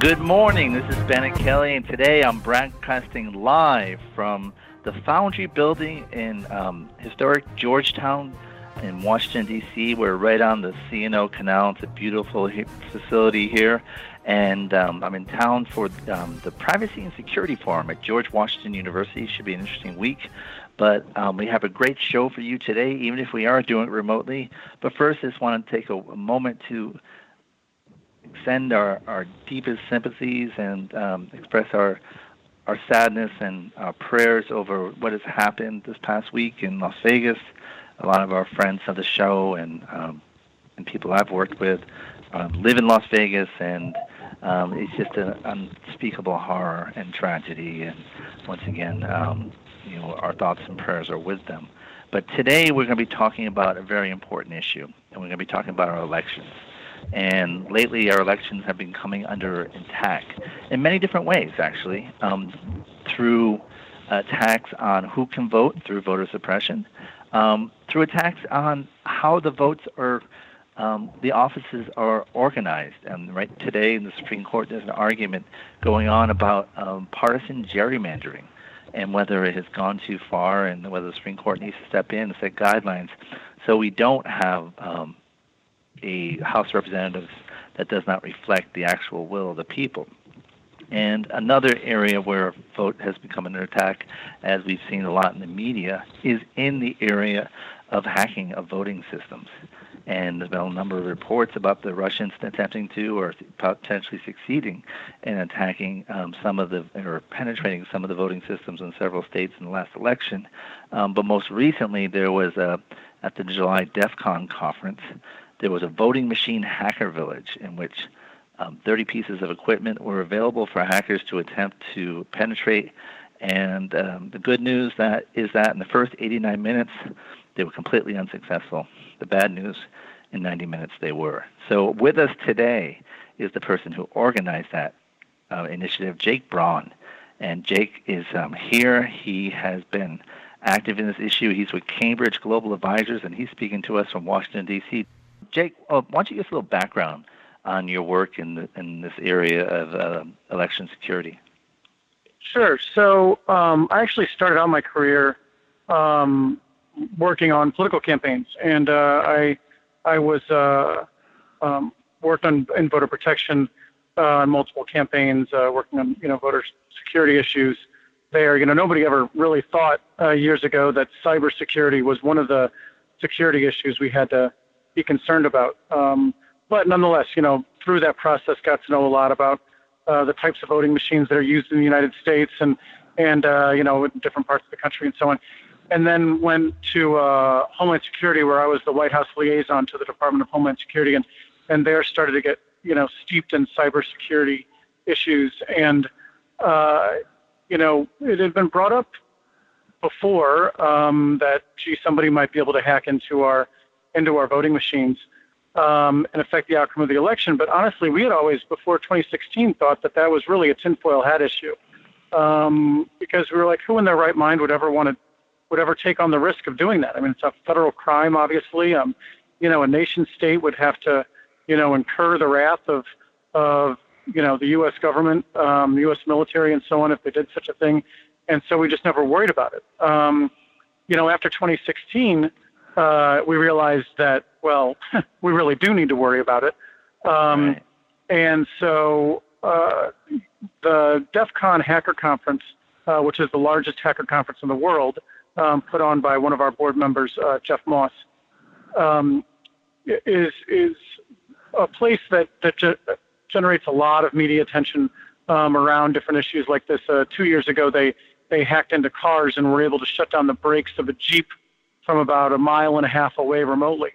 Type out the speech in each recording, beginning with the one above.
Good morning. This is Bennet Kelley, and today I'm broadcasting live from the Foundry Building in um, historic Georgetown in Washington, D.C. We're right on the C&O Canal. It's a beautiful facility here. And um, I'm in town for um, the Privacy and Security Forum at George Washington University. Should be an interesting week. But um, we have a great show for you today, even if we are doing it remotely. But first, I just want to take a, a moment to send our, our deepest sympathies and um, express our our sadness and our prayers over what has happened this past week in Las Vegas. A lot of our friends of the show and um, and people I've worked with um, live in Las Vegas, and um, it's just an unspeakable horror and tragedy. And once again, um, you know, our thoughts and prayers are with them. But today we're going to be talking about a very important issue, and we're going to be talking about our elections. And lately, our elections have been coming under attack in many different ways, actually, um, through attacks on who can vote through voter suppression, um, through attacks on how the votes are, um, the offices are organized. And right today in the Supreme Court, there's an argument going on about um, partisan gerrymandering and whether it has gone too far and whether the Supreme Court needs to step in and set guidelines so we don't have um, a House of Representatives that does not reflect the actual will of the people. And another area where vote has become under attack, as we've seen a lot in the media, is in the area of hacking of voting systems. And there's been a number of reports about the Russians attempting to or potentially succeeding in attacking um, some of the or penetrating some of the voting systems in several states in the last election. Um, but most recently, there was a at the July DEF CON conference, there was a voting machine hacker village in which um, 30 pieces of equipment were available for hackers to attempt to penetrate. And um, the good news that is that in the first 89 minutes, they were completely unsuccessful. The bad news, in 90 minutes, they were. So with us today is the person who organized that uh, initiative, Jake Braun. And Jake is um, here. He has been active in this issue. He's with Cambridge Global Advisors, and he's speaking to us from Washington, D.C. Jake, uh, why don't you give us a little background on your work in the, in this area of uh, election security? Sure. So um, I actually started out my career um, working on political campaigns, and uh, I I was uh, um, worked on in voter protection uh, on multiple campaigns, uh, working on you know voter security issues. There, you know, nobody ever really thought uh, years ago that cybersecurity was one of the security issues we had to be concerned about. Um, but nonetheless, you know, through that process, got to know a lot about uh, the types of voting machines that are used in the United States and and uh, you know, in different parts of the country and so on. And then went to uh, Homeland Security, where I was the White House liaison to the Department of Homeland Security, and and there started to get you know steeped in cybersecurity issues. And uh, you know, it had been brought up before um, that gee, somebody might be able to hack into our into our voting machines. um, and affect the outcome of the election. But honestly, we had always, before 2016, thought that that was really a tinfoil hat issue, um, because we were like, who in their right mind would ever want to, would ever take on the risk of doing that? I mean, it's a federal crime, obviously. Um, you know, a nation state would have to, you know, incur the wrath of, of you know, the U.S. government, um, the U.S. military, and so on if they did such a thing. And so we just never worried about it. Um, you know, after 2016, uh, we realized that, well, we really do need to worry about it. Um, right. And so uh, the DEF CON Hacker Conference, uh, which is the largest hacker conference in the world, um, put on by one of our board members, uh, Jeff Moss, um, is is a place that that ge- generates a lot of media attention um, around different issues like this. Uh, two years ago, they they hacked into cars and were able to shut down the brakes of a jeep from about a mile and a half away remotely.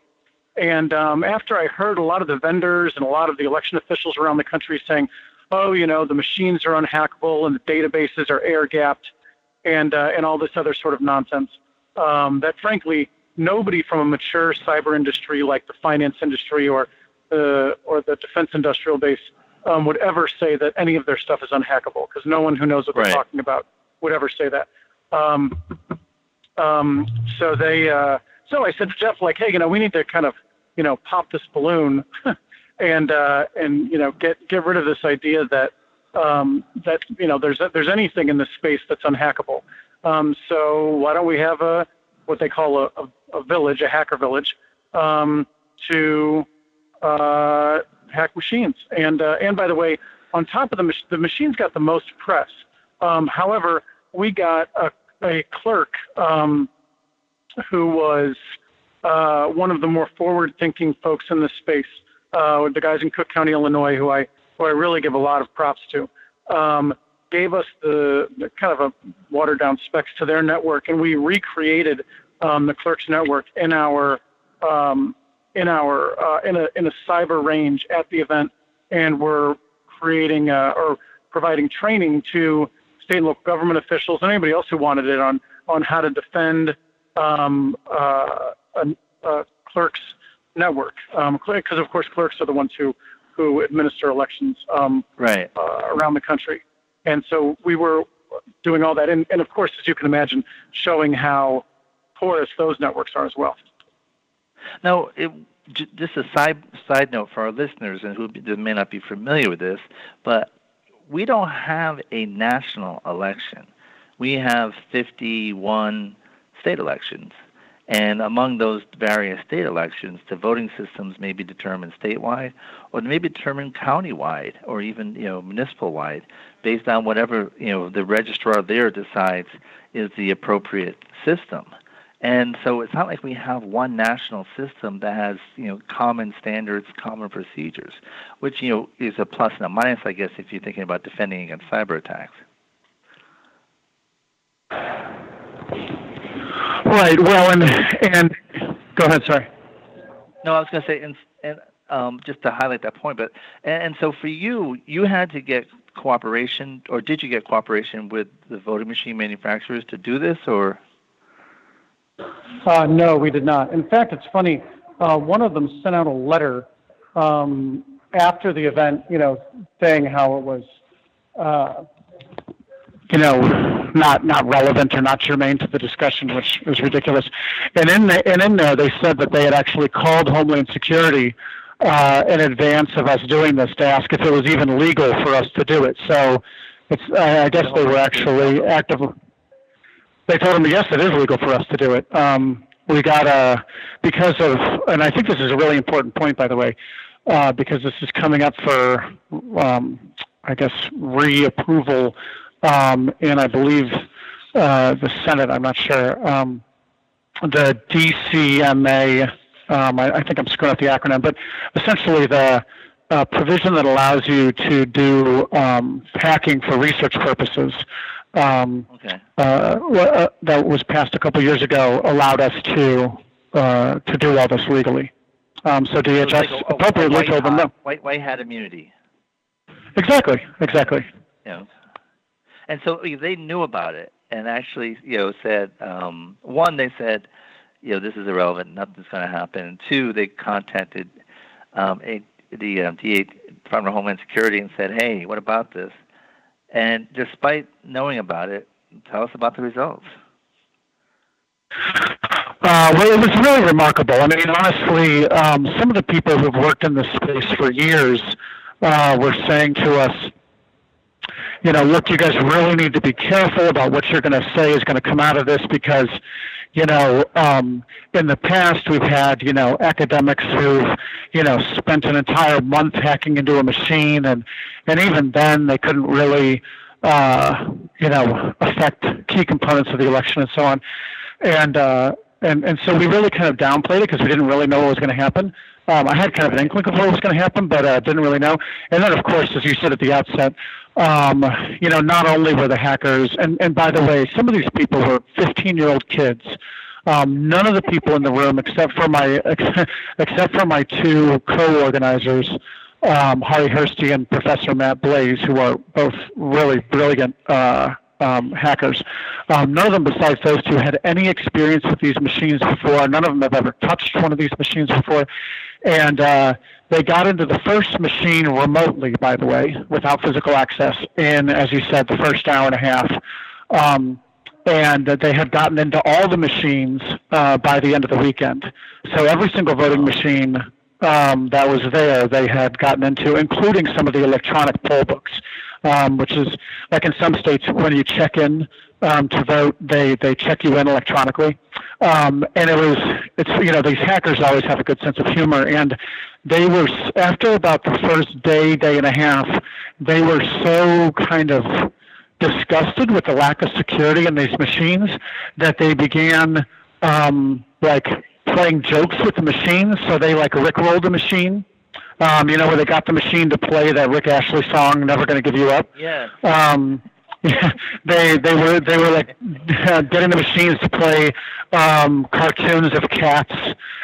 And um, after I heard a lot of the vendors and a lot of the election officials around the country saying, "Oh, you know, the machines are unhackable and the databases are air gapped," and uh, and all this other sort of nonsense, um, that frankly nobody from a mature cyber industry like the finance industry or the or the defense industrial base um, would ever say that any of their stuff is unhackable because no one who knows what right. they're talking about would ever say that. Um, um, so they, uh, so I said to Jeff, like, hey, you know, we need to kind of, you know, pop this balloon, and uh, and you know, get get rid of this idea that um, that you know there's there's anything in this space that's unhackable. Um, so why don't we have a what they call a, a, a village, a hacker village, um, to uh, hack machines? And uh, and by the way, on top of the mach- the machines got the most press. Um, however, we got a, a clerk um, who was uh, one of the more forward-thinking folks in this space. Uh, the guys in Cook County, Illinois, who I who I really give a lot of props to, um, gave us the, the, kind of a watered down specs to their network, and we recreated um, the clerks network in our um, in our uh, in a in a cyber range at the event, and we're creating uh, or providing training to state and local government officials and anybody else who wanted it on on how to defend um, uh, a, a, clerks network. Because um, of course clerks are the ones who who administer elections um, right uh, around the country, and so we were doing all that, and, and of course, as you can imagine, showing how porous those networks are as well. Now, it, just a side side note for our listeners and who may not be familiar with this, but we don't have a national election. We have 51 state elections. And among those various state elections, the voting systems may be determined statewide or they may be determined countywide or even, you know, municipal wide based on whatever, you know, the registrar there decides is the appropriate system. And so it's not like we have one national system that has, you know, common standards, common procedures, which, you know, is a plus and a minus, I guess, if you're thinking about defending against cyber attacks. Right. Well, and and go ahead. Sorry. No, I was going to say, and, and um, just to highlight that point, but and, and so for you, you had to get cooperation, or did you get cooperation with the voting machine manufacturers to do this, or? Uh, no, we did not. In fact, it's funny. Uh, one of them sent out a letter um, after the event, you know, saying how it was, uh, you know, not not relevant or not germane to the discussion, which was ridiculous. And in the, and in there, they said that they had actually called Homeland Security uh, in advance of us doing this to ask if it was even legal for us to do it. So, it's I guess they were actually actively they told him, yes, it is legal for us to do it. Um, we got a, because of, and I think this is a really important point, by the way, uh, because this is coming up for, um, I guess, reapproval um, in, I believe, uh, the Senate. I'm not sure. Um, the DCMA, um, I, I, think I'm screwing up the acronym, but essentially the uh, provision that allows you to do um, hacking for research purposes um, okay. Uh, uh, that was passed a couple years ago allowed us to uh, to do all this legally. Um, so DHS so like a, appropriately white, told them no. White, white hat immunity. Exactly. Exactly. Yeah. And so they knew about it and actually, you know, said um, one, they said, you know, this is irrelevant, nothing's going to happen. And two, they contacted um, a, the um, DA, Department of Homeland Security and said, "Hey, what about this?" And despite knowing about it, tell us about the results. Uh, well, it was really remarkable. I mean, honestly, um, some of the people who've worked in this space for years uh, were saying to us, you know, look, you guys really need to be careful about what you're going to say is going to come out of this because, you know, um, in the past we've had, you know, academics who've, you know, spent an entire month hacking into a machine, and and even then they couldn't really, uh, you know, affect key components of the election and so on, and. Uh, and and so we really kind of downplayed it because we didn't really know what was going to happen. Um, I had kind of an inkling of what was going to happen, but uh, didn't really know. And then, of course, as you said at the outset, um, you know, not only were the hackers, and and by the way, some of these people were 15-year-old kids. Um, none of the people in the room, except for my except for my two co-organizers, um, Harri Hursti and Professor Matt Blaze, who are both really brilliant uh, um, hackers. Um, none of them, besides those two, had any experience with these machines before. None of them have ever touched one of these machines before. And uh, they got into the first machine remotely, by the way, without physical access, in, as you said, the first hour and a half. Um, and they had gotten into all the machines uh, by the end of the weekend. So every single voting machine um, that was there, they had gotten into, including some of the electronic poll books um, which is like in some states when you check in um, to vote, they they check you in electronically. Um, and it was it's you know these hackers always have a good sense of humor, and they were after about the first day day and a half, they were so kind of disgusted with the lack of security in these machines that they began um, like playing jokes with the machines. So they like rickrolled the machine um, you know, where they got the machine to play that Rick Astley song, "Never Gonna Give You Up." Yeah. Um, they they were they were like getting the machines to play um, cartoons of cats,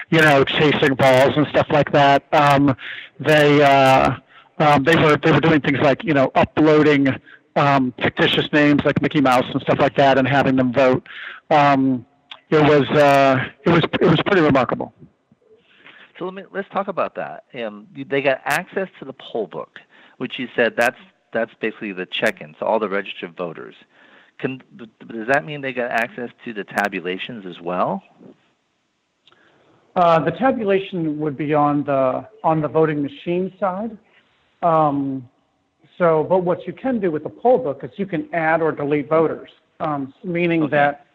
you know, chasing balls and stuff like that. Um, they uh, um, they were they were doing things like you know uploading um, fictitious names like Mickey Mouse and stuff like that and having them vote. Um, it was uh, it was it was pretty remarkable. So let me let's talk about that. Um, they got access to the poll book, which you said that's that's basically the check-ins, all the registered voters. Can, does that mean they got access to the tabulations as well? Uh, the tabulation would be on the on the voting machine side. Um, so, but what you can do with the poll book is you can add or delete voters, um, meaning okay. that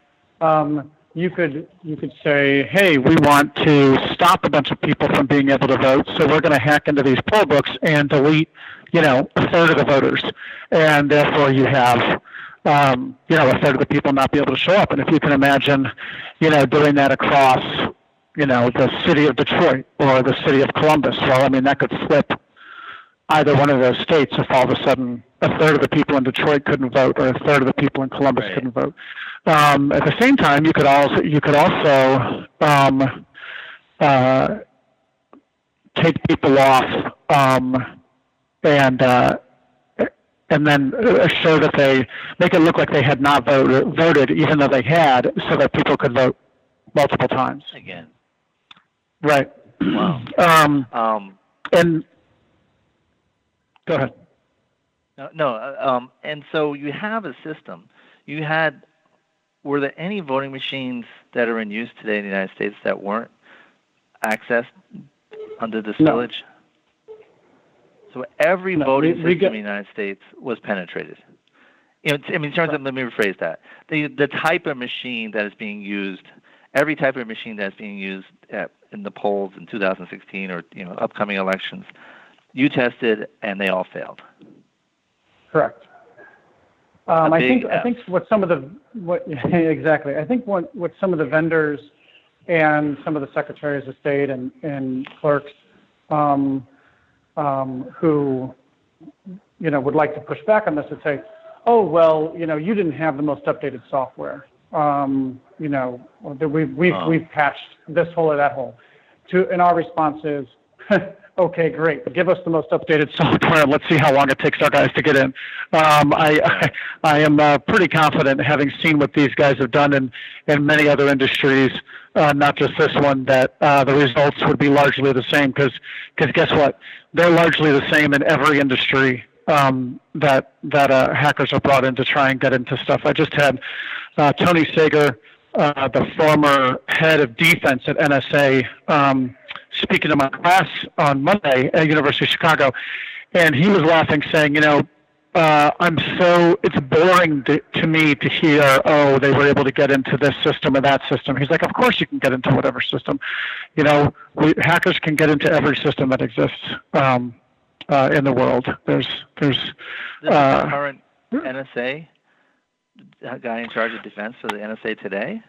um, you could you could say, hey, we want to stop a bunch of people from being able to vote, so we're going to hack into these poll books and delete, you know, a third of the voters, and therefore you have, um, you know, a third of the people not be able to show up. And if you can imagine, you know, doing that across, you know, the city of Detroit or the city of Columbus, well, I mean, that could flip either one of those states if all of a sudden a third of the people in Detroit couldn't vote or a third of the people in Columbus right. couldn't vote. Um, at the same time, you could also you could also um, uh, take people off um, and uh, and then show that they make it look like they had not voted, voted even though they had, so that people could vote multiple times. Again. Right. Wow. Um, um, and go ahead. No, no. Uh, um, and so you have a system. You had. Were there any voting machines that are in use today in the United States that weren't accessed under this no. village? So every no, voting we, we system in the United States was penetrated. You know, I mean, in terms of, let me rephrase that. The the type of machine that is being used, every type of machine that's being used at, in the polls in 2016 or you know upcoming elections, you tested and they all failed. Correct. Um, I think I think what some of the what exactly I think what what some of the vendors and some of the secretaries of state and and clerks um, um, who you know would like to push back on this and say, oh well, you know you didn't have the most updated software. Um, you know we've we've oh. we've patched this hole or that hole. To and our response is, okay, great. Give us the most updated software and let's see how long it takes our guys to get in. Um, I, I, I am uh, pretty confident, having seen what these guys have done in, in many other industries, uh, not just this one, that uh, the results would be largely the same. Because guess what? They're largely the same in every industry um, that that uh, hackers are brought in to try and get into stuff. I just had uh, Tony Sager, uh, the former head of defense at NSA. Um, speaking to my class on Monday at University of Chicago, and he was laughing, saying, "You know, uh, I'm so it's boring to, to, me to hear, oh, they were able to get into this system or that system." He's like, "Of course you can get into whatever system. You know, we, hackers can get into every system that exists um, uh, in the world. There's there's uh, current NSA guy in charge of defense for the NSA today."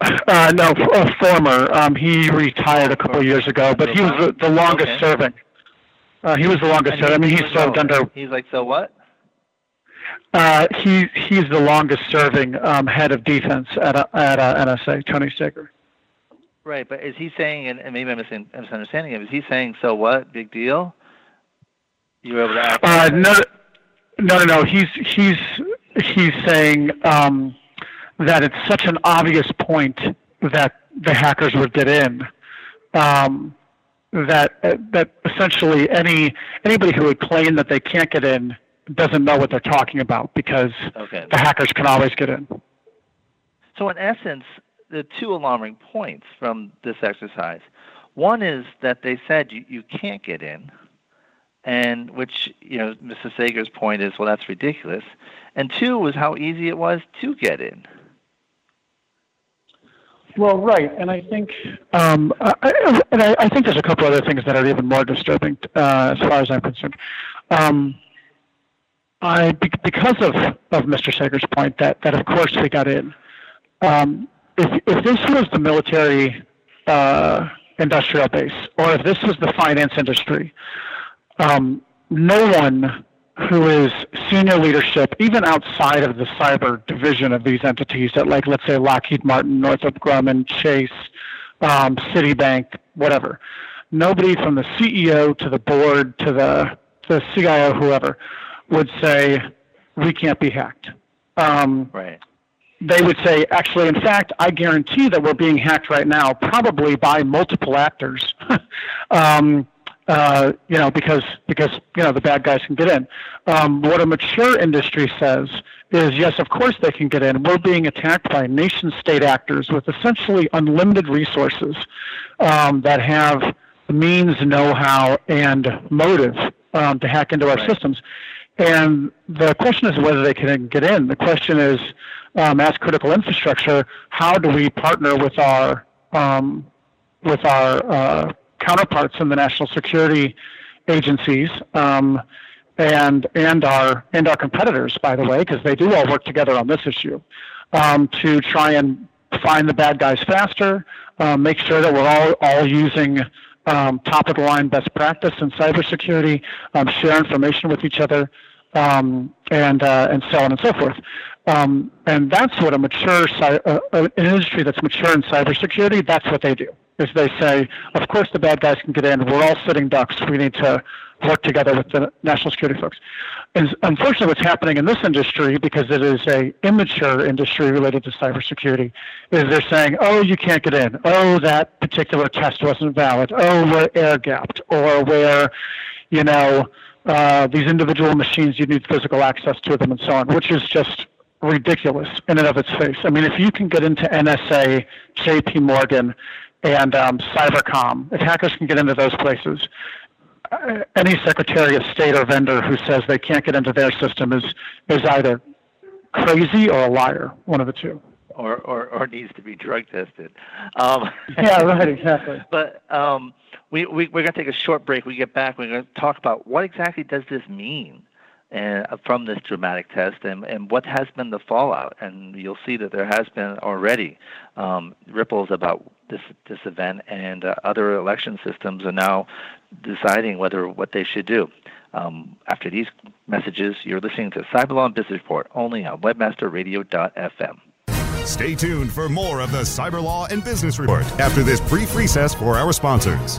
Uh, no, a former. Um, he retired a couple of years ago, but he was the, the longest okay. serving. Uh, he was the longest serving. I mean, he served under. He's like, so what? Uh, he he's the longest serving um, head of defense at uh, at uh, NSA, Tony Sager. Right, but is he saying, and, maybe I'm misunderstanding him, is he saying, so what, big deal? You were able to act? Uh, no, no, no, no. He's he's he's saying. Um, that it's such an obvious point that the hackers would get in. Um, that that essentially any anybody who would claim that they can't get in doesn't know what they're talking about because okay. the hackers can always get in. So in essence, the two alarming points from this exercise. One is that they said you, you can't get in, and which you know Mr. Sager's point is well that's ridiculous. And two was how easy it was to get in. Well, right, and I think, um, I, and I, I, think there's a couple other things that are even more disturbing, uh, as far as I'm concerned. Um, I because of of Mr. Sager's point that that of course we got in. Um, if if this was the military uh, industrial base, or if this was the finance industry, um, no one who is senior leadership, even outside of the cyber division of these entities, at like let's say Lockheed Martin, Northrop Grumman, Chase, um, Citibank, whatever. Nobody from the CEO to the board to the the CIO, whoever, would say we can't be hacked. Um, right. They would say, actually, in fact, I guarantee that we're being hacked right now, probably by multiple actors. um, uh, you know, because because you know the bad guys can get in. Um, what a mature industry says is, yes, of course they can get in. We're being attacked by nation-state actors with essentially unlimited resources um, that have the means, know-how, and motive um, to hack into our right. systems. And the question is whether they can get in. The question is, um, as critical infrastructure, how do we partner with our um, with our uh, counterparts in the national security agencies um, and and our and our competitors, by the way, because they do all work together on this issue um, to try and find the bad guys faster, uh, make sure that we're all all using um, top of the line best practice in cybersecurity, um, share information with each other, um, and uh, and so on and so forth. Um, and that's what a mature uh, an industry that's mature in cybersecurity. That's what they do is they say, of course the bad guys can get in. We're all sitting ducks. We need to work together with the national security folks. And unfortunately, what's happening in this industry, because it is a immature industry related to cybersecurity, is they're saying, oh, you can't get in. Oh, that particular test wasn't valid. Oh, we're air gapped. Or where, you know, uh, these individual machines, you need physical access to them and so on, which is just ridiculous in and of its face. I mean, if you can get into NSA, JP Morgan, and um, Cybercom. If hackers can get into those places, uh, any Secretary of State or vendor who says they can't get into their system is is either crazy or a liar, one of the two. Or, or, or needs to be drug tested. Um, yeah, right, exactly. But um, we, we, we're going to take a short break. We get back, we're going to talk about what exactly does this mean and, uh, from this dramatic test and, and what has been the fallout. And you'll see that there has been already um, ripples about this this event, and uh, other election systems are now deciding whether what they should do. Um, after these messages, you're listening to Cyberlaw and Business Report only on WebmasterRadio.fm. Stay tuned for more of the Cyberlaw and Business Report after this brief recess for our sponsors.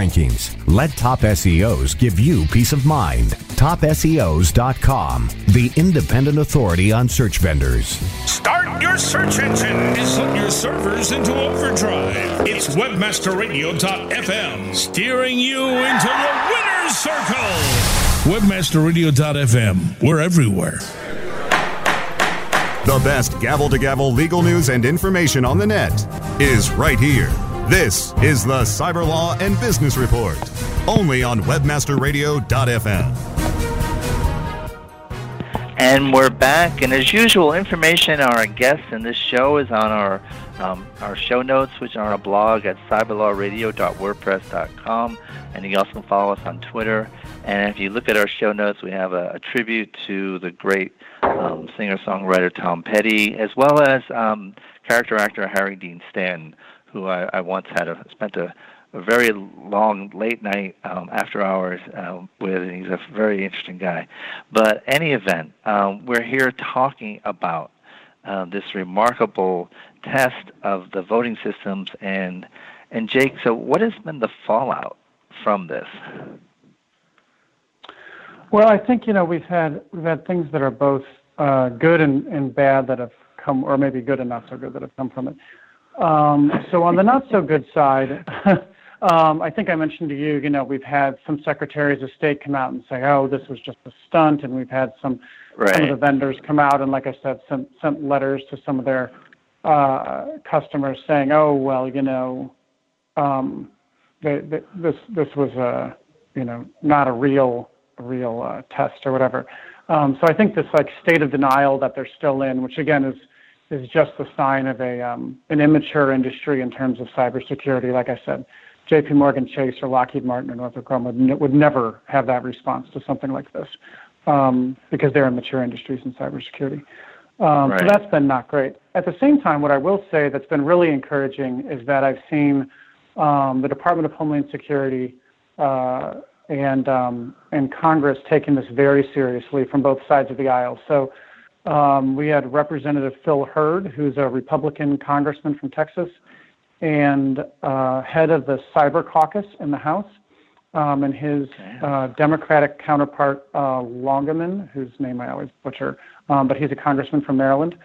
rankings. Let Top SEOs give you peace of mind. TopSEOs.com, the independent authority on search vendors. Start your search engine and put your servers into overdrive. It's webmasterradio.fm steering you into the winner's circle. Webmasterradio.fm. We're everywhere. The best gavel to gavel legal news and information on the net is right here. This is the Cyber Law and Business Report, only on webmasterradio.fm. And we're back, and as usual, information on our guests in this show is on our um, our show notes, which are on our blog at cyberlawradio.wordpress.com, and you also can follow us on Twitter. And if you look at our show notes, we have a, a tribute to the great um, singer-songwriter Tom Petty, as well as um, character actor Harry Dean Stanton, who I, I once had a, spent a a very long late night um, after hours uh, with, and he's a very interesting guy. But any event, um, we're here talking about uh, this remarkable test of the voting systems and and Jake. So, what has been the fallout from this? Well, I think you know we've had we've had things that are both uh, good and, and bad that have come, or maybe good and not so good that have come from it. Um, so on the not so good side, Um, I think I mentioned to you, you know, we've had some secretaries of state come out and say, "Oh, this was just a stunt," and we've had some right. some of the vendors come out and, like I said, sent sent letters to some of their uh, customers saying, "Oh, well, you know, um, this this was a, you know, not a real a real uh, test or whatever." Um, so I think this like state of denial that they're still in, which again is is just a sign of a um, an immature industry in terms of cybersecurity. Like I said, J.P. Morgan Chase or Lockheed Martin or Northrop Grumman would, would never have that response to something like this um, because they're in mature industries in cybersecurity. Um, right. So that's been not great. At the same time, what I will say that's been really encouraging is that I've seen um, the Department of Homeland Security uh, and um, and Congress taking this very seriously from both sides of the aisle. So we had Representative Phil Hurd, who's a Republican congressman from Texas, and uh, head of the Cyber Caucus in the House, um, and his uh, Democratic counterpart, uh, Longeman, whose name I always butcher, um, but he's a congressman from Maryland.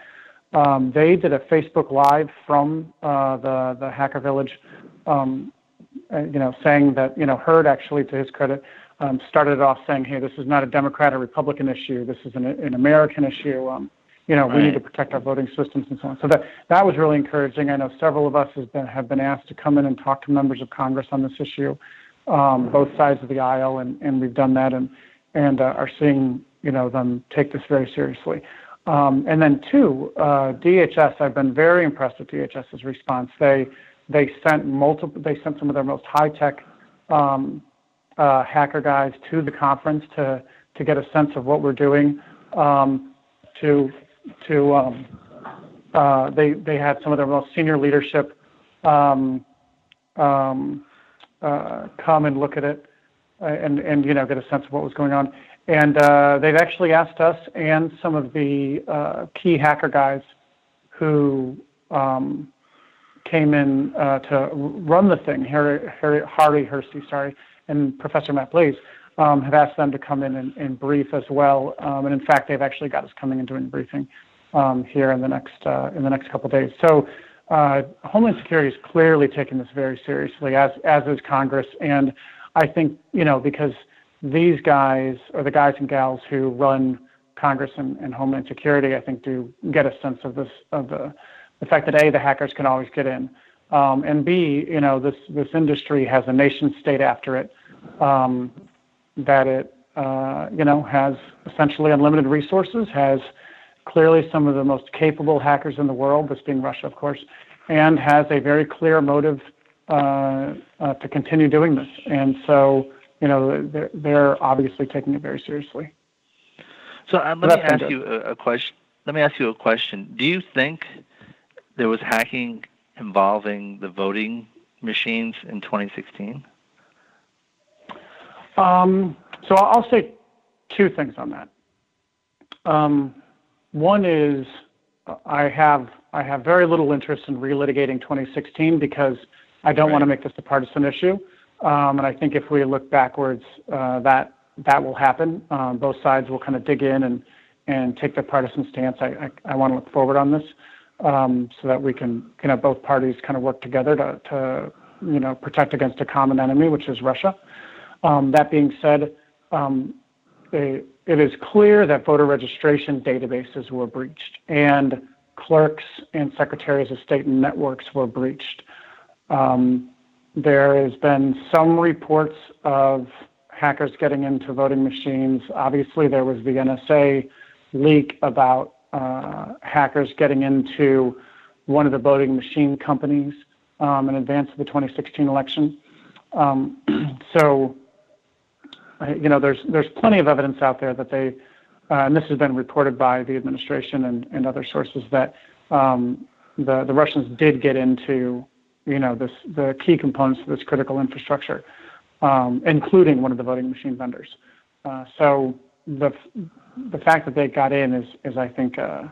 Um, they did a Facebook Live from uh, the the Hacker Village, um, uh, you know, saying that you know Hurd actually, to his credit, um, started off saying, "Hey, this is not a Democrat or Republican issue. This is an, an American issue." Um, you know, right. we need to protect our voting systems and so on. So that that was really encouraging. I know several of us has been, have been asked to come in and talk to members of Congress on this issue, um, both sides of the aisle, and, and we've done that and and uh, are seeing you know them take this very seriously. Um, and then two, uh, DHS. I've been very impressed with DHS's response. They they sent multiple. They sent some of their most high tech um, uh, hacker guys to the conference to to get a sense of what we're doing. Um, to to um, uh, they they had some of their most senior leadership um, um, uh, come and look at it uh, and and you know get a sense of what was going on. And uh, they've actually asked us and some of the uh, key hacker guys who um, came in to run the thing, Harry, Harry, Harri Hursti, sorry, and Professor Matt Blaze, um, have asked them to come in and, and brief as well. Um, and in fact, they've actually got us coming and doing briefing um, here in the next uh, in the next couple days. So uh, Homeland Security is clearly taking this very seriously, as as is Congress, and I think you know because these guys or the guys and gals who run Congress and, and Homeland Security, I think, do get a sense of this of the the fact that a the hackers can always get in, um, and b you know this this industry has a nation state after it, um, that it uh, you know has essentially unlimited resources, has clearly some of the most capable hackers in the world, this being Russia, of course, and has a very clear motive uh, uh, to continue doing this. And so, you know, they're, they're obviously taking it very seriously. So uh, let me ask you a, a, question. Let me ask you a question. Do you think there was hacking involving the voting machines in 2016? Um, so I'll say two things on that. Um, one is I have I have very little interest in relitigating 2016 because I don't right. want to make this a partisan issue. Um, and I think if we look backwards, uh, that that will happen. Um, both sides will kind of dig in and and take their partisan stance. I I, I want to look forward on this um, so that we can you know both parties kind of work together to to you know protect against a common enemy, which is Russia. Um, that being said, um, it is clear that voter registration databases were breached and clerks and secretaries of state networks were breached. Um, there has been some reports of hackers getting into voting machines. Obviously, there was the NSA leak about hackers getting into one of the voting machine companies um, in advance of the 2016 election. Um, so you know, there's there's plenty of evidence out there that they, uh, and this has been reported by the administration and, and other sources that um, the the Russians did get into, you know, this the key components of this critical infrastructure, um, including one of the voting machine vendors. Uh, so the the fact that they got in is is I think uh,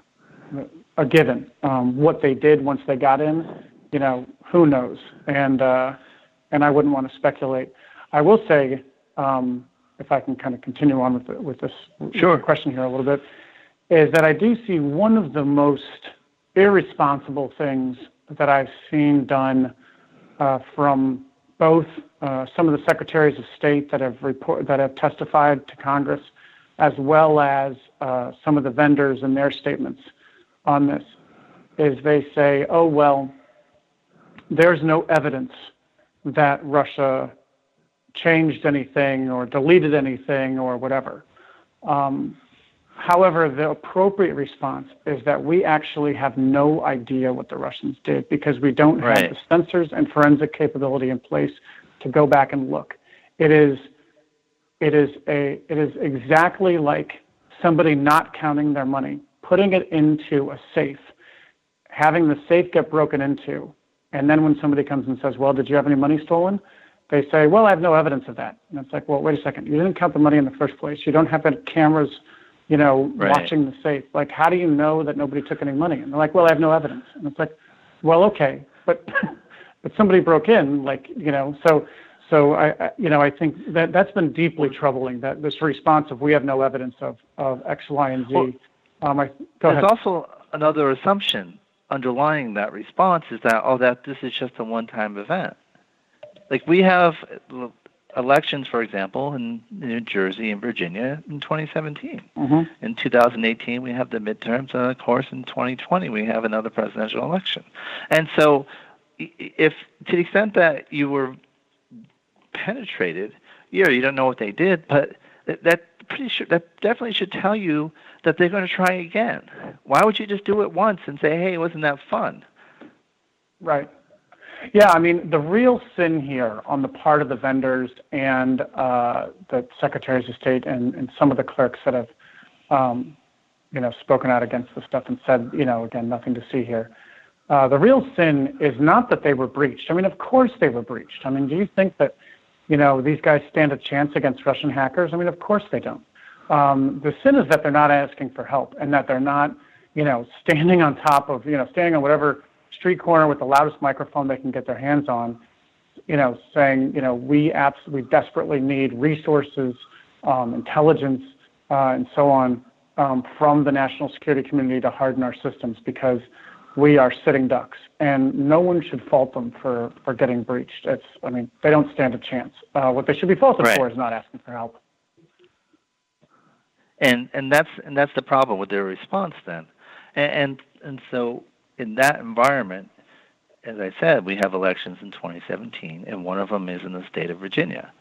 a given. Um, what they did once they got in, you know, who knows? And uh, and I wouldn't want to speculate. I will say um, if I can kind of continue on with the, with this sure. question here a little bit, is that I do see one of the most irresponsible things that I've seen done uh, from both uh, some of the secretaries of state that have report that have testified to Congress, as well as uh, some of the vendors and their statements on this, is they say, "Oh well, there's no evidence that Russia changed anything or deleted anything or whatever. Um, however, the appropriate response is that we actually have no idea what the Russians did because we don't right. have the sensors and forensic capability in place to go back and look. It is, it is a, it is exactly like somebody not counting their money, putting it into a safe, having the safe get broken into, and then when somebody comes and says, "Well, did you have any money stolen?" they say, well, I have no evidence of that. And it's like, well, wait a second. You didn't count the money in the first place. You don't have any cameras, you know, right. watching the safe. Like, how do you know that nobody took any money? And they're like, well, I have no evidence. And it's like, well, okay, but but somebody broke in, like, you know, so so I, I you know, I think that that's been deeply troubling. That this response of we have no evidence of of X, Y, and Z. Well, um, I, there's ahead. also another assumption underlying that response is that oh, that this is just a one-time event like we have elections, for example, in New Jersey and Virginia in 2017. Mm-hmm. In 2018, we have the midterms, and of course, in 2020, we have another presidential election. And so, if to the extent that you were penetrated, yeah, you don't know what they did, but that pretty sure that definitely should tell you that they're going to try again. Why would you just do it once and say, "Hey, wasn't that fun?" Right. Yeah, I mean, the real sin here on the part of the vendors and uh, the secretaries of state and, and some of the clerks that have, um, you know, spoken out against the stuff and said, you know, again, nothing to see here. Uh, the real sin is not that they were breached. I mean, of course they were breached. I mean, do you think that, you know, these guys stand a chance against Russian hackers? I mean, of course they don't. Um, the sin is that they're not asking for help and that they're not, you know, standing on top of, you know, standing on whatever street corner with the loudest microphone they can get their hands on, you know, saying, you know, we abs- we desperately need resources, um, intelligence, uh, and so on um, from the national security community to harden our systems because we are sitting ducks, and no one should fault them for for getting breached. It's, I mean, they don't stand a chance. Uh, what they should be faulted right. for is not asking for help. And and that's and that's the problem with their response then, and and, and so in that environment, as I said, we have elections in 2017, and one of them is in the state of Virginia.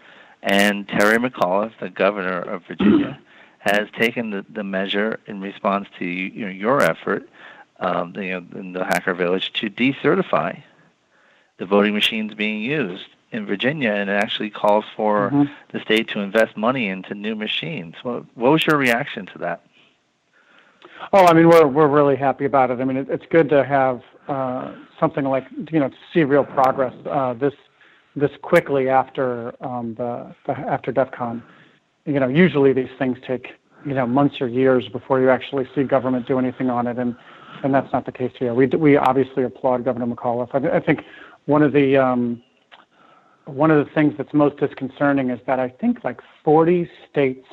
And Terry McAuliffe, the governor of Virginia, has taken the, the measure in response to you know, your effort um, you know, in the Hacker Village to decertify the voting machines being used in Virginia, and it actually calls for mm-hmm. the state to invest money into new machines. What, what was your reaction to that? Oh, I mean, we're we're really happy about it. I mean, it, it's good to have uh, something like you know to see real progress uh, this this quickly after um, the, the after DEF CON. You know, usually these things take you know months or years before you actually see government do anything on it, and and that's not the case here. We we obviously applaud Governor McAuliffe. I, I think one of the um, one of the things that's most disconcerting is that I think like 40 states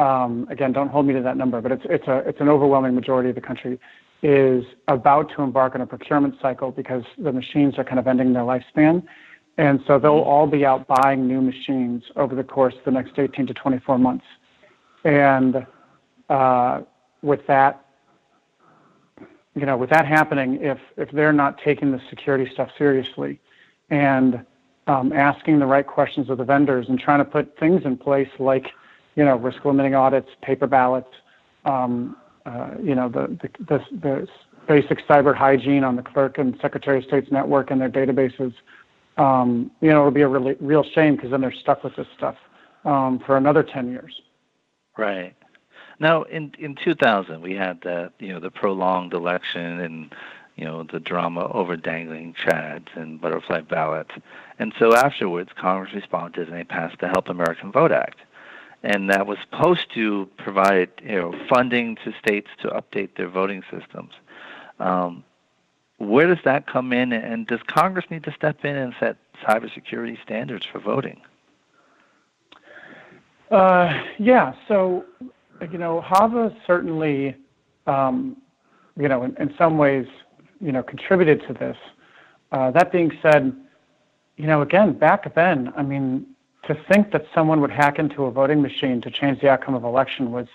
um, again, don't hold me to that number, but it's it's a it's an overwhelming majority of the country is about to embark on a procurement cycle because the machines are kind of ending their lifespan, and so they'll all be out buying new machines over the course of the next 18 to 24 months, and uh, with that. You know, with that happening, if if they're not taking the security stuff seriously, and um, asking the right questions of the vendors and trying to put things in place like you know, risk limiting audits, paper ballots, um, uh, you know, the, the, the, the, basic cyber hygiene on the clerk and secretary of state's network and their databases. Um, you know, it'll be a really, real shame because then they're stuck with this stuff um, for another 10 years. Right. Now, in in 2000, we had the you know the prolonged election and you know the drama over dangling chads and butterfly ballots, and so afterwards, Congress responded and they passed the Help American Vote Act and that was supposed to provide you know funding to states to update their voting systems. Um, where does that come in, and does Congress need to step in and set cybersecurity standards for voting? Uh, yeah, so you know, HAVA certainly, um, you know, in, in, some ways, you know, contributed to this. Uh, that being said, you know, again, back then, I mean, to think that someone would hack into a voting machine to change the outcome of election was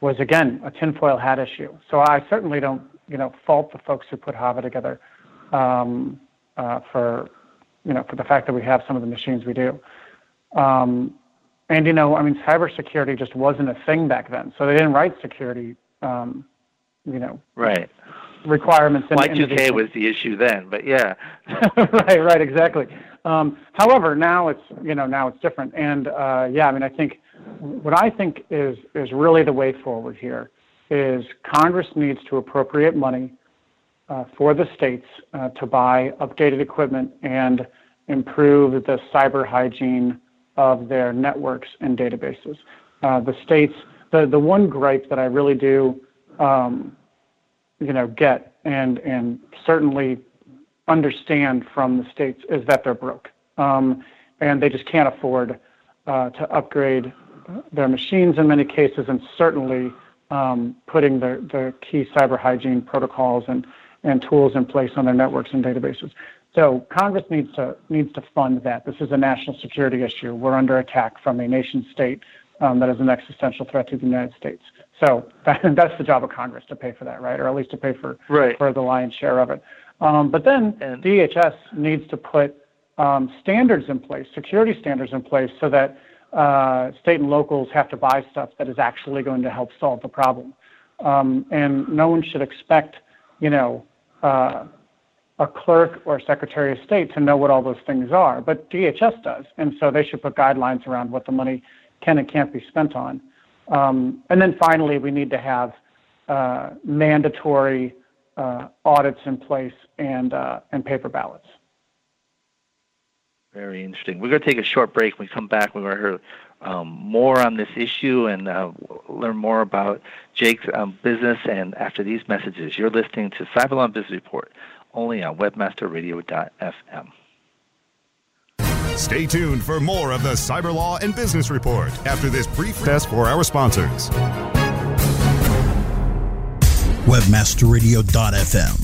was again a tinfoil hat issue. So I certainly don't you know fault the folks who put HAVA together um, uh, for you know for the fact that we have some of the machines we do. Um, and you know, I mean, cybersecurity just wasn't a thing back then, so they didn't write security, um, you know, right requirements. In, Y2K was the issue then, but yeah. right, right, exactly. Um, however, now it's you know now it's different, and uh, yeah, I mean I think what I think is is really the way forward here is Congress needs to appropriate money uh, for the states uh, to buy updated equipment and improve the cyber hygiene of their networks and databases. Uh, the states, the the one gripe that I really do, um, you know, get and and certainly understand from the states is that they're broke, um, and they just can't afford uh, to upgrade their machines in many cases, and certainly um, putting the, the key cyber hygiene protocols and, and tools in place on their networks and databases. So Congress needs to needs to fund that. This is a national security issue. We're under attack from a nation state um, that is an existential threat to the United States. So that, that's the job of Congress to pay for that, right? Or at least to pay for right. for the lion's share of it. Um, but then and, DHS needs to put um, standards in place, security standards in place, so that uh, state and locals have to buy stuff that is actually going to help solve the problem. Um, and no one should expect, you know, uh, a clerk or secretary of state to know what all those things are, but DHS does, and so they should put guidelines around what the money can and can't be spent on. Um, and then finally, we need to have uh, mandatory uh, audits in place and uh, and paper ballots. Very interesting. We're going to take a short break. When we come back, we're going to hear um, more on this issue and uh, learn more about Jake's um, business. And after these messages, you're listening to Cyberlaw Business Report only on webmasterradio.fm. Stay tuned for more of the Cyber Law and Business Report after this brief test for our sponsors. Webmasterradio.fm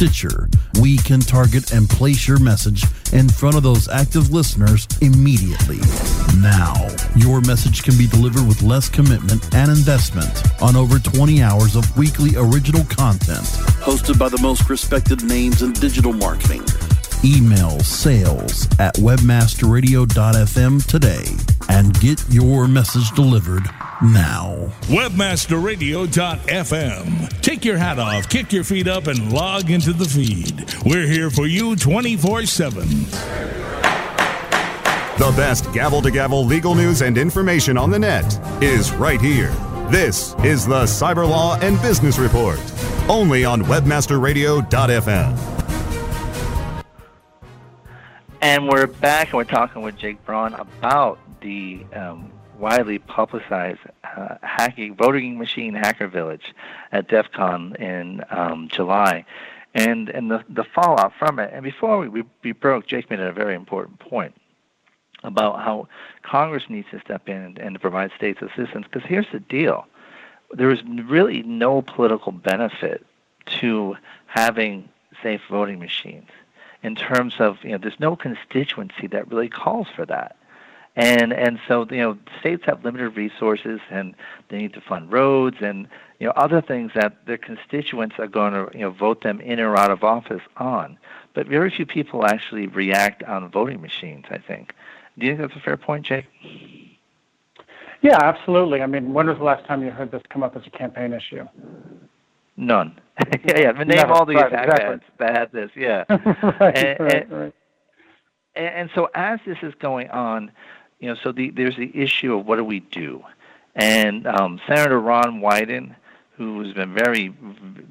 Stitcher, we can target and place your message in front of those active listeners immediately. Now, your message can be delivered with less commitment and investment on over 20 hours of weekly original content hosted by the most respected names in digital marketing. Email sales at webmasterradio.fm today and get your message delivered now. Webmasterradio.fm. Take your hat off, kick your feet up, and log into the feed. We're here for you 24 7. The best gavel to gavel legal news and information on the net is right here. This is the Cyber Law and Business Report, only on WebmasterRadio.fm. And we're back, and we're talking with Jake Braun about the um, widely publicized uh, hacking voting machine hacker village at DEF CON in um, July, and and the the fallout from it. And before we, we, we broke, Jake made a very important point about how Congress needs to step in and, and provide states assistance. Because here's the deal: there is really no political benefit to having safe voting machines in terms of you know there's no constituency that really calls for that. And and so you know states have limited resources and they need to fund roads and you know other things that their constituents are going to you know vote them in or out of office on. But very few people actually react on voting machines i think. Do you think that's a fair point jake? Yeah absolutely. I mean when was the last time you heard this come up as a campaign issue None. yeah, yeah. Name Never. all the Right, exactly. ads that had this. Yeah. right, and, right, and, right. and and so as this is going on, you know, so the, there's the issue of what do we do, and um, Senator Ron Wyden, who has been very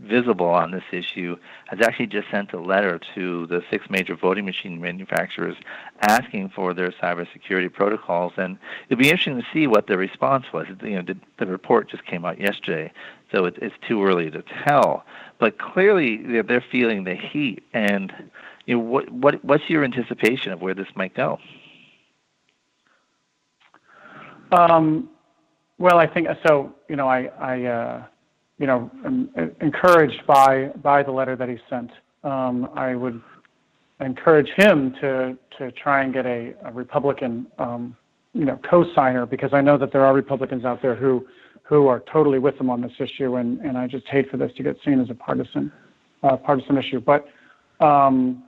visible on this issue, has actually just sent a letter to the six major voting machine manufacturers asking for their cybersecurity protocols, and it'll be interesting to see what the response was. You know, the, the report just came out yesterday, so it, it's too early to tell. But clearly, they're, they're feeling the heat, and you know, what what what's your anticipation of where this might go? Um, well, I think so. You know, I, I uh, you know, encouraged by by the letter that he sent. Um, I would encourage him to to try and get a, a Republican, um, you know, co-signer because I know that there are Republicans out there who who are totally with him on this issue, and and I just hate for this to get seen as a partisan uh, partisan issue. But um,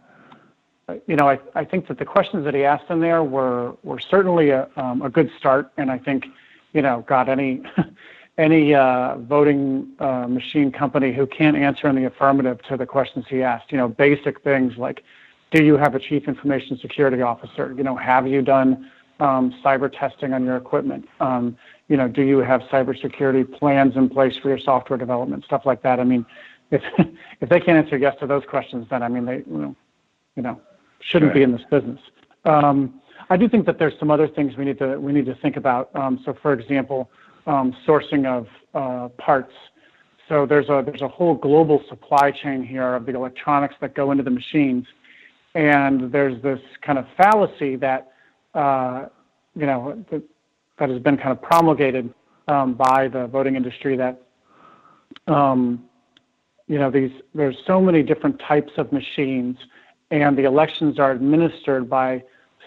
you know, I, I think that the questions that he asked in there were were certainly a, um, a good start, and I think, you know, got any any uh, voting uh, machine company who can't answer in the affirmative to the questions he asked, you know, basic things like, do you have a chief information security officer? You know, have you done um, cyber testing on your equipment? Um, you know, do you have cybersecurity plans in place for your software development? Stuff like that. I mean, if if they can't answer yes to those questions, then I mean, they you know, you know shouldn't be in this business. Um, I do think that there's some other things we need to we need to think about. Um, so, for example, sourcing of uh, parts. so there's a there's a whole global supply chain here of the electronics that go into the machines, and there's this kind of fallacy that uh, you know that, has been kind of promulgated um, by the voting industry that um, you know these there's so many different types of machines, and the elections are administered by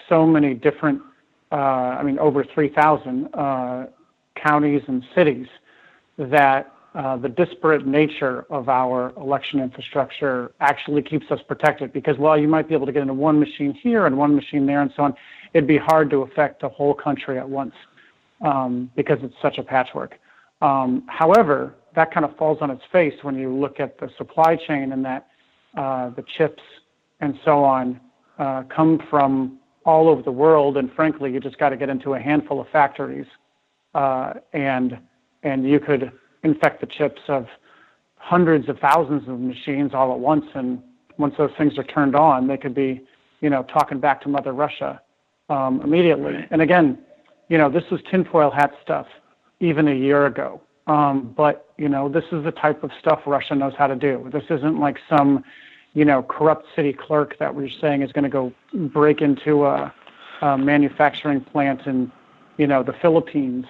so many different. Uh, I mean, over 3,000 uh, counties and cities that uh, the disparate nature of our election infrastructure actually keeps us protected because while you might be able to get into one machine here and one machine there and so on, it'd be hard to affect the whole country at once um, because it's such a patchwork. Um, however, that kind of falls on its face when you look at the supply chain and that uh, the chips and so on uh, come from all over the world. And frankly, you just got to get into a handful of factories, and and you could infect the chips of hundreds of thousands of machines all at once. And once those things are turned on, they could be, you know, talking back to Mother Russia um, immediately. And again, you know, this was tinfoil hat stuff even a year ago. Um, but you know, this is the type of stuff Russia knows how to do. This isn't like some, you know, corrupt city clerk that we're saying is going to go break into a, a, manufacturing plant in, you know, the Philippines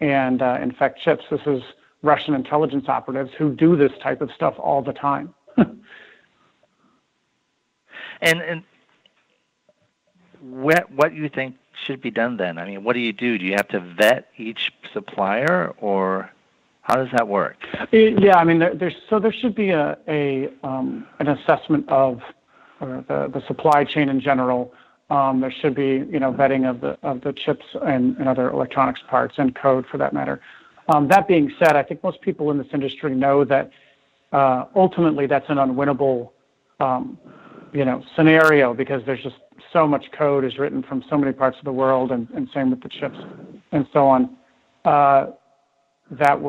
and uh, infect chips. This is Russian intelligence operatives who do this type of stuff all the time. and and what what you think should be done then? I mean, what do you do? Do you have to vet each supplier, or how does that work? Yeah, I mean, there, there's so there should be a, a um, an assessment of the the supply chain in general. Um, there should be you know vetting of the of the chips and, other electronics parts and code for that matter. Um, that being said, I think most people in this industry know that uh, ultimately that's an unwinnable um, you know scenario because there's just so much code is written from so many parts of the world, and, same with the chips and so on. Uh, that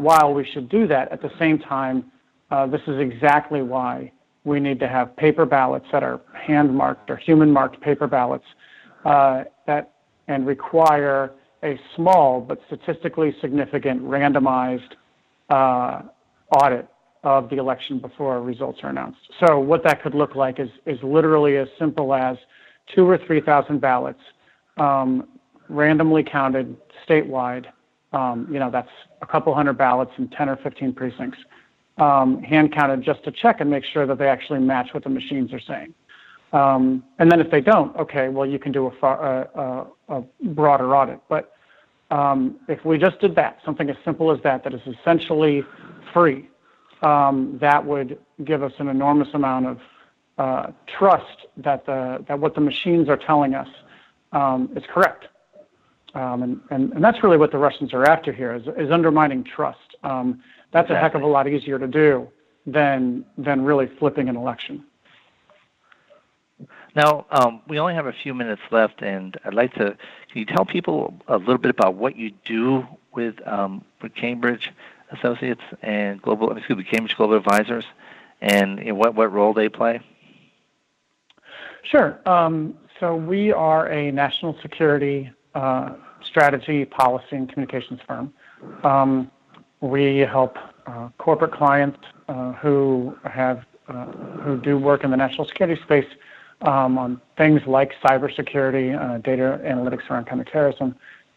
while we should do that, at the same time, uh, this is exactly why we need to have paper ballots that are hand marked or human marked paper ballots uh, that and require a small but statistically significant randomized uh, audit of the election before results are announced. So what that could look like is, is literally as simple as two or 3,000 ballots um, randomly counted statewide. Um, you know, that's a couple hundred ballots in 10 or 15 precincts, hand counted just to check and make sure that they actually match what the machines are saying. Um, and then if they don't, okay, well, you can do a, far, a, a, a broader audit. But um, if we just did that, something as simple as that, that is essentially free, um, that would give us an enormous amount of uh, trust that the that what the machines are telling us um, is correct. Um, and, and, and that's really what the Russians are after here is, is undermining trust. Um, that's exactly. a heck of a lot easier to do than than really flipping an election. Now, um, we only have a few minutes left, and I'd like to. Can you tell people a little bit about what you do with um, with Cambridge Associates and Global, excuse me, Cambridge Global Advisors, and you know, what what role they play? Sure. Um, so we are a national security uh, strategy, policy, and communications firm. We help uh, corporate clients uh, who have uh, who do work in the national security space um, on things like cybersecurity, uh, data analytics around counterterrorism,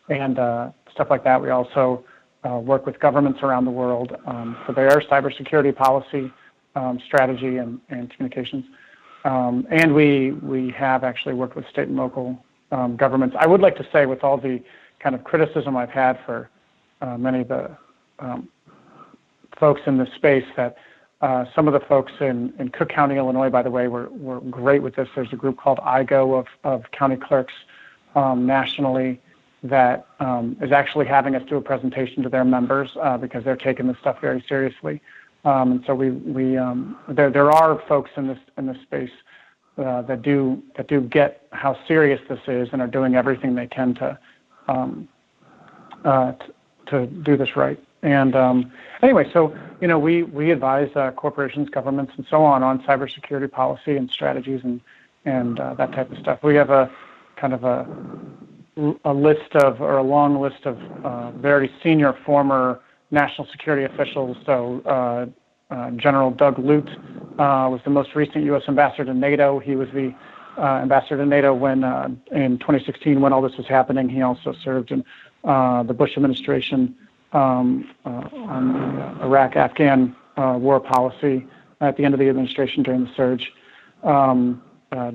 and uh, stuff like that. We also work with governments around the world um, for their cybersecurity policy, um, strategy, and, and communications. Um, and we we have actually worked with state and local um, governments. I would like to say, with all the kind of criticism I've had for uh, many of the um, folks in this space, that uh, some of the folks in, in Cook County, Illinois, by the way, were, were great with this. There's a group called IGO of, of county clerks um, nationally that um, is actually having us do a presentation to their members uh, because they're taking this stuff very seriously. Um, and so we, we um, there, there are folks in this in this space uh, that do that do get how serious this is and are doing everything they can to um, uh, t- to do this right. And um, anyway, so you know we we advise uh, corporations, governments, and so on on cybersecurity policy and strategies and and uh, that type of stuff. We have a kind of a a list of or a long list of uh, very senior former national security officials. So uh, uh, General Doug Lute uh, was the most recent U.S. ambassador to NATO. He was the ambassador to NATO when in 2016 when all this was happening. He also served in the Bush administration on the Iraq-Afghan war policy at the end of the administration during the surge. Um,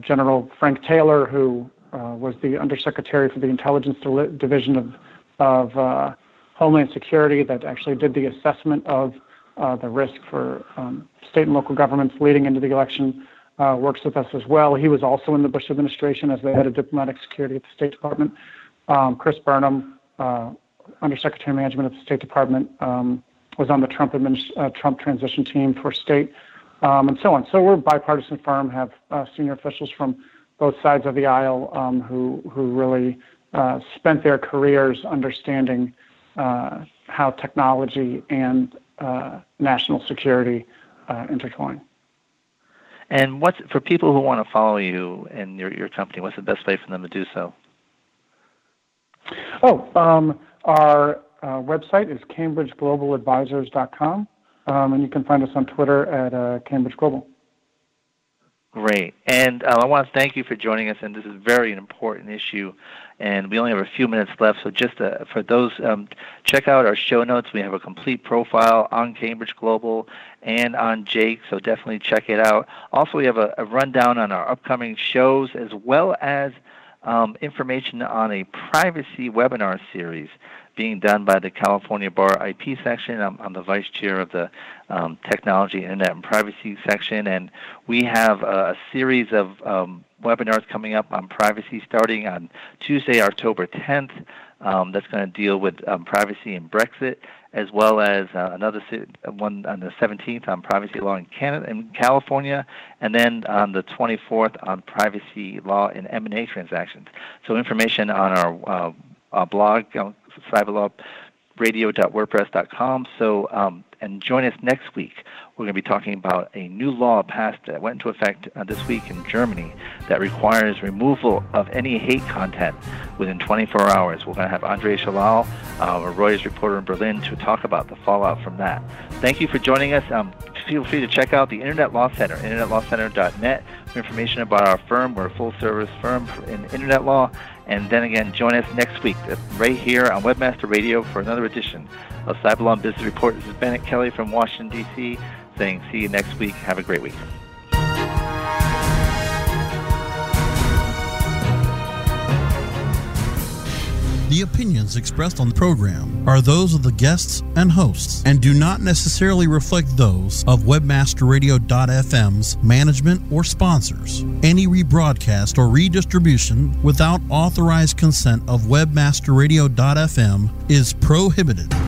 General Frank Taylor, who was the undersecretary for the intelligence division of Homeland Security that actually did the assessment of uh, the risk for um, state and local governments leading into the election uh, works with us as well. He was also in the Bush administration as the head of diplomatic security at the State Department. Um, Chris Burnham, uh, Undersecretary of Management at the State Department, um, was on the Trump, administ- uh, Trump transition team for state, um, and so on. So we're a bipartisan firm, have uh, senior officials from both sides of the aisle um, who who really uh, spent their careers understanding how technology and uh, national security uh, intertwine. And what's for people who want to follow you and your your company? What's the best way for them to do so? Oh, um, our uh, website is cambridgeglobaladvisors.com, um, and you can find us on Twitter at uh, Cambridge Global. Great. And uh, I want to thank you for joining us. And this is very an important issue. And we only have a few minutes left. So just uh, for those, um, check out our show notes. We have a complete profile on Cambridge Global and on Jake. So definitely check it out. Also, we have a, a rundown on our upcoming shows as well as um, information on a privacy webinar series being done by the California Bar IP section. I'm, I'm the vice chair of the um, Technology, Internet, and Privacy section, and we have a, a series of um, webinars coming up on privacy starting on Tuesday, October 10th. Um, that's going to deal with um, privacy and Brexit, as well as uh, another one on the 17th on privacy law in Canada, in California, and then on the 24th on privacy law in M&A transactions. So information on our uh, uh, blog, uh, cyberlawradio.wordpress.com. So, um, and join us next week. We're going to be talking about a new law passed that went into effect uh, this week in Germany that requires removal of any hate content within 24 hours. We're going to have Andre Shalal, uh, a Reuters reporter in Berlin, to talk about the fallout from that. Thank you for joining us. Um, feel free to check out the Internet Law Center, internetlawcenter.net, for information about our firm. We're a full-service firm in Internet law. And then again, join us next week right here on Webmaster Radio for another edition of Cyberlaw Business Report. This is Bennet Kelley from Washington, D.C., saying see you next week. Have a great week. The opinions expressed on the program are those of the guests and hosts and do not necessarily reflect those of WebmasterRadio.fm's management or sponsors. Any rebroadcast or redistribution without authorized consent of WebmasterRadio.fm is prohibited.